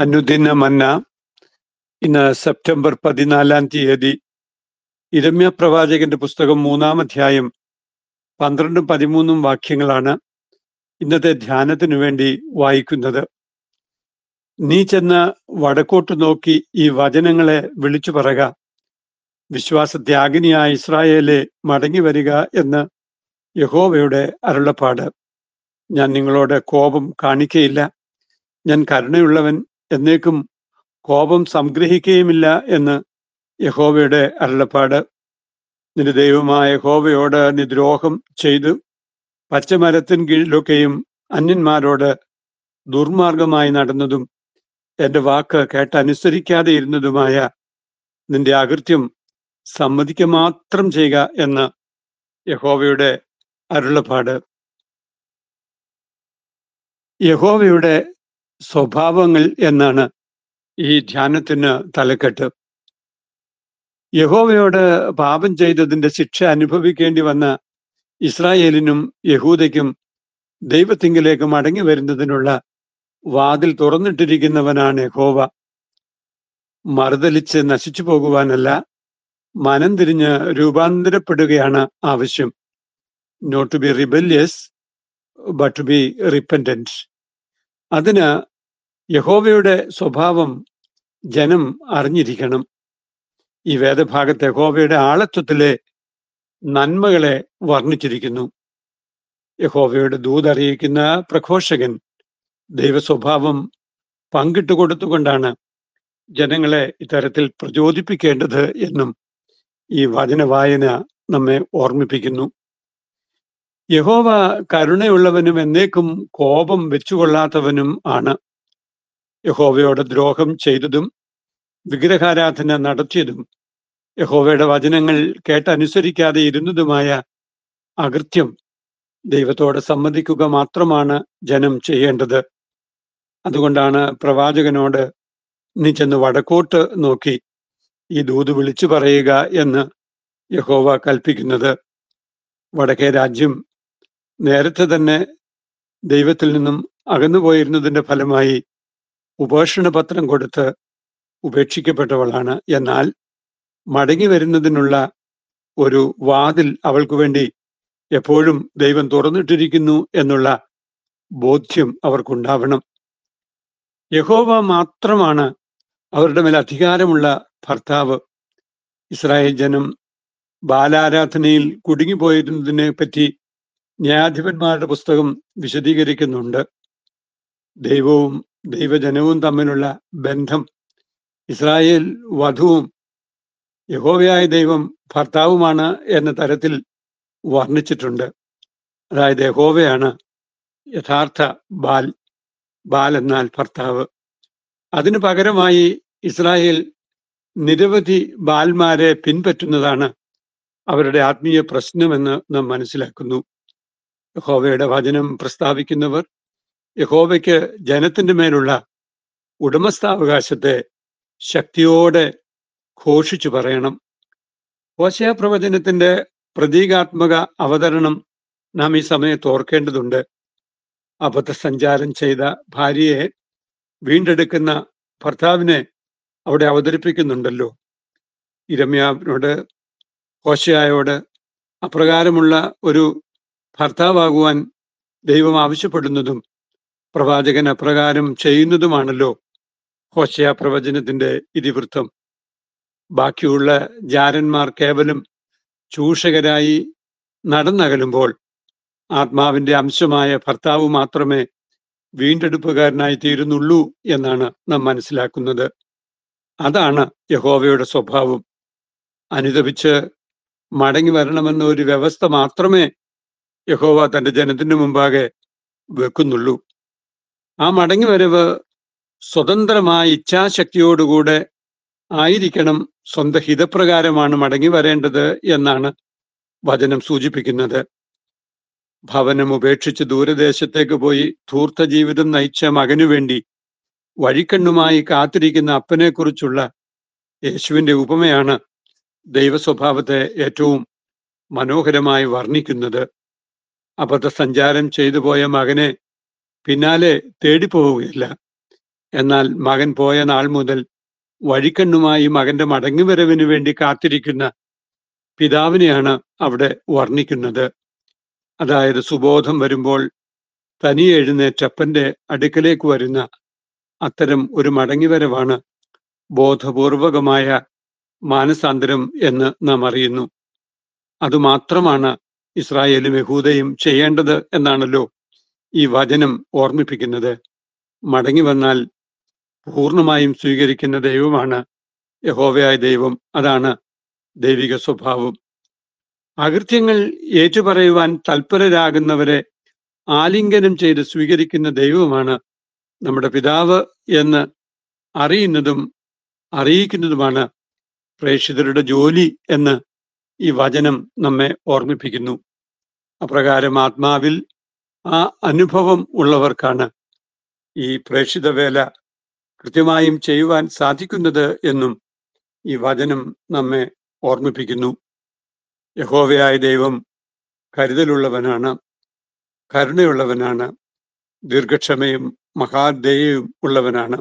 അനുദിന മന്ന. ഇന്ന് സെപ്റ്റംബർ പതിനാലാം തീയതി ഇരമ്യ പ്രവാചകന്റെ പുസ്തകം മൂന്നാം അധ്യായം പന്ത്രണ്ടും പതിമൂന്നും വാക്യങ്ങളാണ് ഇന്നത്തെ ധ്യാനത്തിനു വേണ്ടി വായിക്കുന്നത്. നീ ചെന്ന് വടക്കോട്ട് നോക്കി ഈ വചനങ്ങളെ വിളിച്ചു പറക. വിശ്വാസത്യാഗിനിയായ ഇസ്രായേലെ മടങ്ങി വരിക എന്ന് യഹോവയുടെ അരുളപ്പാട്. ഞാൻ നിങ്ങളോട് കോപം കാണിക്കയില്ല. ഞാൻ കരുണയുള്ളവൻ എന്നേക്കും കോപം സംഗ്രഹിക്കുകയുമില്ല എന്ന് യഹോവയുടെ അരുളപ്പാട്. നിന്റെ ദൈവമായ യഹോവയോട് നിദ്രോഹം ചെയ്തു. പച്ചമരത്തിൻ കീഴിലൊക്കെയും അന്യന്മാരോട് ദുർമാർഗമായി നടന്നതും എന്റെ വാക്ക് കേട്ടനുസരിക്കാതെ ഇരുന്നതുമായ നിന്റെ അകൃത്യം സമ്മതിക്ക മാത്രം ചെയ്യുക എന്ന് യഹോവയുടെ അരുളപ്പാട്. യഹോവയുടെ സ്വഭാവങ്ങൾ എന്നാണ് ഈ ധ്യാനത്തിന് തലക്കെട്ട്. യഹോവയോട് പാപം ചെയ്തതിന്റെ ശിക്ഷ അനുഭവിക്കേണ്ടി വന്ന ഇസ്രായേലിനും യഹൂദയ്ക്കും ദൈവത്തിങ്കിലേക്ക് മടങ്ങി വരുന്നതിനുള്ള വാതിൽ തുറന്നിട്ടിരിക്കുന്നവനാണ് യഹോവ. മറുതലിച്ച് നശിച്ചു പോകുവാനല്ല മനം തിരിഞ്ഞ് രൂപാന്തരപ്പെടുകയാണ് ആവശ്യം. Not to be rebellious but to be repentant അതിന് യഹോവയുടെ സ്വഭാവം ജനം അറിഞ്ഞിരിക്കണം. ഈ വേദഭാഗത്ത് യഹോവയുടെ ആളത്വത്തിലെ നന്മകളെ വർണിച്ചിരിക്കുന്നു. യഹോവയുടെ ദൂതറിയിക്കുന്ന പ്രഘോഷകൻ ദൈവസ്വഭാവം പങ്കിട്ട് കൊടുത്തുകൊണ്ടാണ് ജനങ്ങളെ ഇത്തരത്തിൽ പ്രചോദിപ്പിക്കേണ്ടത് എന്നും ഈ വചന വായന നമ്മെ ഓർമ്മിപ്പിക്കുന്നു. യഹോവ കരുണയുള്ളവനും എന്നേക്കും കോപം വെച്ചുകൊള്ളാത്തവനും ആണ്. യഹോവയോട് ദ്രോഹം ചെയ്തതും വിഗ്രഹാരാധന നടത്തിയതും യഹോവയുടെ വചനങ്ങൾ കേട്ടനുസരിക്കാതെ ഇരുന്നതുമായ അകൃത്യം ദൈവത്തോട് സമ്മതിക്കുക മാത്രമാണ് ജനം ചെയ്യേണ്ടത്. അതുകൊണ്ടാണ് പ്രവാചകനോട് നീ ചെന്ന് വടക്കോട്ട് നോക്കി ഈ ദൂത് വിളിച്ചു പറയുക എന്ന് യഹോവ കൽപ്പിക്കുന്നത്. വടക്കേ രാജ്യം നേരത്തെ തന്നെ ദൈവത്തിൽ നിന്നും അകന്നുപോയിരുന്നതിന്റെ ഫലമായി ഉപേക്ഷണ പത്രം കൊടുത്ത് ഉപേക്ഷിക്കപ്പെട്ടവളാണ്. എന്നാൽ മടങ്ങി വരുന്നതിനുള്ള ഒരു വാതിൽ അവൾക്കു വേണ്ടി എപ്പോഴും ദൈവം തുറന്നിട്ടിരിക്കുന്നു എന്നുള്ള ബോധ്യം അവർക്കുണ്ടാവണം. യഹോവ മാത്രമാണ് അവരുടെ മേൽ അധികാരമുള്ള ഭർത്താവ്. ഇസ്രായേൽ ജനം ബാലാരാധനയിൽ കുടുങ്ങിപ്പോയിരുന്നതിനെ പറ്റി ന്യായാധിപന്മാരുടെ പുസ്തകം വിശദീകരിക്കുന്നുണ്ട്. ദൈവവും ദൈവജനവും തമ്മിലുള്ള ബന്ധം ഇസ്രായേൽ വധുവും യഹോവയായ ദൈവം ഭർത്താവുമാണ് എന്ന തരത്തിൽ വർണിച്ചിട്ടുണ്ട്. അതായത് യഹോവയാണ് യഥാർത്ഥ ബാൽ ബാൽ എന്നാൽ ഭർത്താവ്. അതിനു പകരമായി ഇസ്രായേൽ നിരവധി ബാൽമാരെ പിൻപറ്റുന്നതാണ് അവരുടെ ആത്മീയ പ്രശ്നമെന്ന് നാം മനസ്സിലാക്കുന്നു. യഹോവയുടെ വചനം പ്രസ്താവിക്കുന്നവർ യഹോവയ്ക്ക് ജനത്തിന്റെ മേലുള്ള ഉടമസ്ഥാവകാശത്തെ ശക്തിയോടെ ഘോഷിച്ചു പറയണം. ഹോശയ പ്രവചനത്തിന്റെ പ്രതീകാത്മക അവതരണം നാം ഈ സമയത്ത് ഓർക്കേണ്ടതുണ്ട്. അബദ്ധസഞ്ചാരം ചെയ്ത ഭാര്യയെ വീണ്ടെടുക്കുന്ന ഭർത്താവിനെ അവിടെ അവതരിപ്പിക്കുന്നുണ്ടല്ലോ. ഇരമ്യാവിനോട് ഹോശയായോട് അപ്രകാരമുള്ള ഒരു ഭർത്താവാകുവാൻ ദൈവം ആവശ്യപ്പെടുന്നതും പ്രവാചകൻ അപ്രകാരം ചെയ്യുന്നതുമാണല്ലോ ഹോശയ പ്രവചനത്തിന്റെ ഇതിവൃത്തം. ബാക്കിയുള്ള ജാരന്മാർ കേവലം ചൂഷകരായി നടന്നകലുമ്പോൾ ആത്മാവിന്റെ അംശമായ ഭർത്താവ് മാത്രമേ വീണ്ടെടുപ്പുകാരനായി തീരുന്നുള്ളൂ എന്നാണ് നാം മനസ്സിലാക്കുന്നത്. അതാണ് യഹോവയുടെ സ്വഭാവം. അനുദപിച്ച് മടങ്ങി വരണമെന്ന ഒരു വ്യവസ്ഥ മാത്രമേ യഹോവ തന്റെ ജനത്തിന് മുമ്പാകെ വെക്കുന്നുള്ളൂ. ആ മടങ്ങി വരവ് സ്വതന്ത്രമായ ഇച്ഛാശക്തിയോടുകൂടെ ആയിരിക്കണം സ്വന്തം ഹിതപ്രകാരമാണ് മടങ്ങി വരേണ്ടത് എന്നാണ് വചനം സൂചിപ്പിക്കുന്നത്. ഭവനം ഉപേക്ഷിച്ച് ദൂരദേശത്തേക്ക് പോയി ധൂർത്ത ജീവിതം നയിച്ച മകനു വേണ്ടി വഴിക്കണ്ണുമായി കാത്തിരിക്കുന്ന അപ്പനെക്കുറിച്ചുള്ള യേശുവിന്റെ ഉപമയാണ് ദൈവസ്വഭാവത്തെ ഏറ്റവും മനോഹരമായി വർണിക്കുന്നത്. അബദ്ധസഞ്ചാരം ചെയ്തു പോയ മകനെ പിന്നാലെ തേടി പോവുകയില്ല എന്നാൽ മകൻ പോയ നാൾ മുതൽ വഴിക്കണ്ണുമായി മകന്റെ മടങ്ങിവരവിന് വേണ്ടി കാത്തിരിക്കുന്ന പിതാവിനെയാണ് അവിടെ വർണിക്കുന്നത്. അതായത് സുബോധം വരുമ്പോൾ തനിയെ എഴുന്നേറ്റപ്പന്റെ അടുക്കലേക്ക് വരുന്ന അത്തരം ഒരു മടങ്ങിവരവാണ് ബോധപൂർവകമായ മാനസാന്തരം എന്ന് നാം അറിയുന്നു. അതുമാത്രമാണ് ഇസ്രായേലും യഹൂദയും ചെയ്യേണ്ടത് എന്നാണല്ലോ ഈ വചനം ഓർമ്മിപ്പിക്കുന്നത്. മടങ്ങി വന്നാൽ പൂർണമായും സ്വീകരിക്കുന്ന ദൈവമാണ് യഹോവയായ ദൈവം. അതാണ് ദൈവിക സ്വഭാവം. അകൃത്യങ്ങൾ ഏറ്റുപറയുവാൻ തൽപരരാകുന്നവരെ ആലിംഗനം ചെയ്ത് സ്വീകരിക്കുന്ന ദൈവമാണ് നമ്മുടെ പിതാവ് എന്ന് അറിയുന്നതും അറിയിക്കുന്നതുമാണ് പ്രേക്ഷിതരുടെ ജോലി എന്ന് ഈ വചനം നമ്മെ ഓർമ്മിപ്പിക്കുന്നു. അപ്രകാരം ആത്മാവിൽ ആ അനുഭവം ഉള്ളവർക്കാണ് ഈ പ്രേക്ഷിത വേല കൃത്യമായും ചെയ്യുവാൻ സാധിക്കുന്നത് എന്നും ഈ വചനം നമ്മെ ഓർമ്മിപ്പിക്കുന്നു. യഹോവയായ ദൈവം കരുതലുള്ളവനാണ് കരുണയുള്ളവനാണ് ദീർഘക്ഷമയും മഹാദയയും ഉള്ളവനാണ്.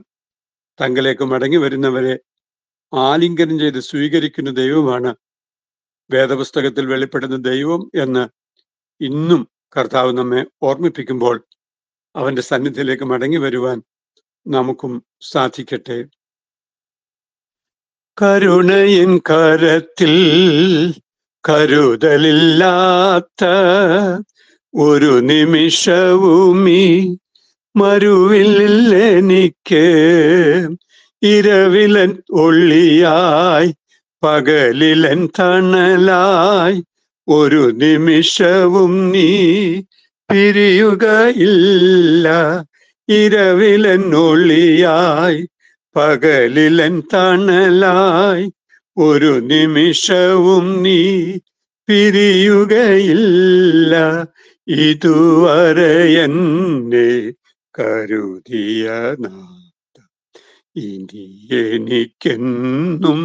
തങ്കിലേക്ക് മടങ്ങി വരുന്നവരെ ആലിംഗനം ചെയ്ത് സ്വീകരിക്കുന്ന ദൈവമാണ് വേദപുസ്തകത്തിൽ വെളിപ്പെടുന്ന ദൈവം എന്ന് ഇന്നും കർത്താവ് നമ്മെ ഓർമ്മിപ്പിക്കുമ്പോൾ അവന്റെ സന്നിധിയിലേക്ക് മടങ്ങി വരുവാൻ നമുക്കും സാധിക്കട്ടെ. കരുണയിൻ കരത്തിൽ കരുതലില്ലാത്ത ഒരു നിമിഷവുമി മരുവിൽ എനിക്ക് ഇരവിലൻ ഒള്ളിയായി പകലിലൻ തണലായി ഒരു നിമിഷവും നീ പിരിയുകയില്ല. ഇരവിലൻ ഒളിയായി പകലിലൻ തണലായി ഒരു നിമിഷവും നീ പിരിയുകയില്ല. ഇതുവരെ എന്നെ കരുതിയ നാഥ ഇനി എനിക്കെന്നും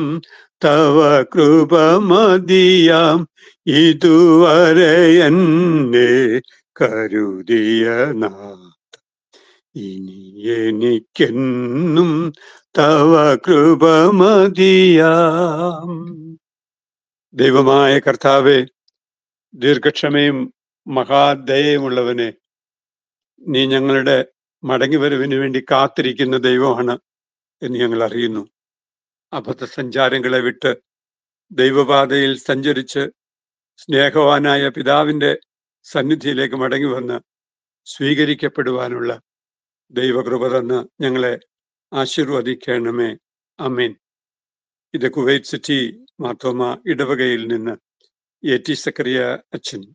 തവ കൃപ മതിയാം ഇതുവരെ എന്നെ കരുതിയ നാഥ. ഇനി എനിക്കെന്നും തവ കൃപ മതിയാം ദൈവമായ കർത്താവെ ദീർഘക്ഷമയും മഹാദയമുള്ളവനെ നീ ഞങ്ങളുടെ മടങ്ങിവരവിന് വേണ്ടി കാത്തിരിക്കുന്ന ദൈവമാണ് എന്ന് ഞങ്ങൾ അറിയുന്നു. അബദ്ധ സഞ്ചാരങ്ങളെ വിട്ട് ദൈവപാതയിൽ സഞ്ചരിച്ച് സ്നേഹവാനായ പിതാവിന്റെ സന്നിധിയിലേക്ക് മടങ്ങി വന്ന് സ്വീകരിക്കപ്പെടുവാനുള്ള ദൈവകൃപ തന്ന് ഞങ്ങളെ ആശീർവദിക്കണമേ. അമീൻ ഇത് കുവൈറ്റ് സിറ്റി മാത്തോമ ഇടവകയിൽ നിന്ന് എ ടി സക്കറിയ അച്ഛൻ.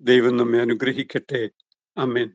ദൈവം നമ്മെ അനുഗ്രഹിക്കട്ടെ. അമേൻ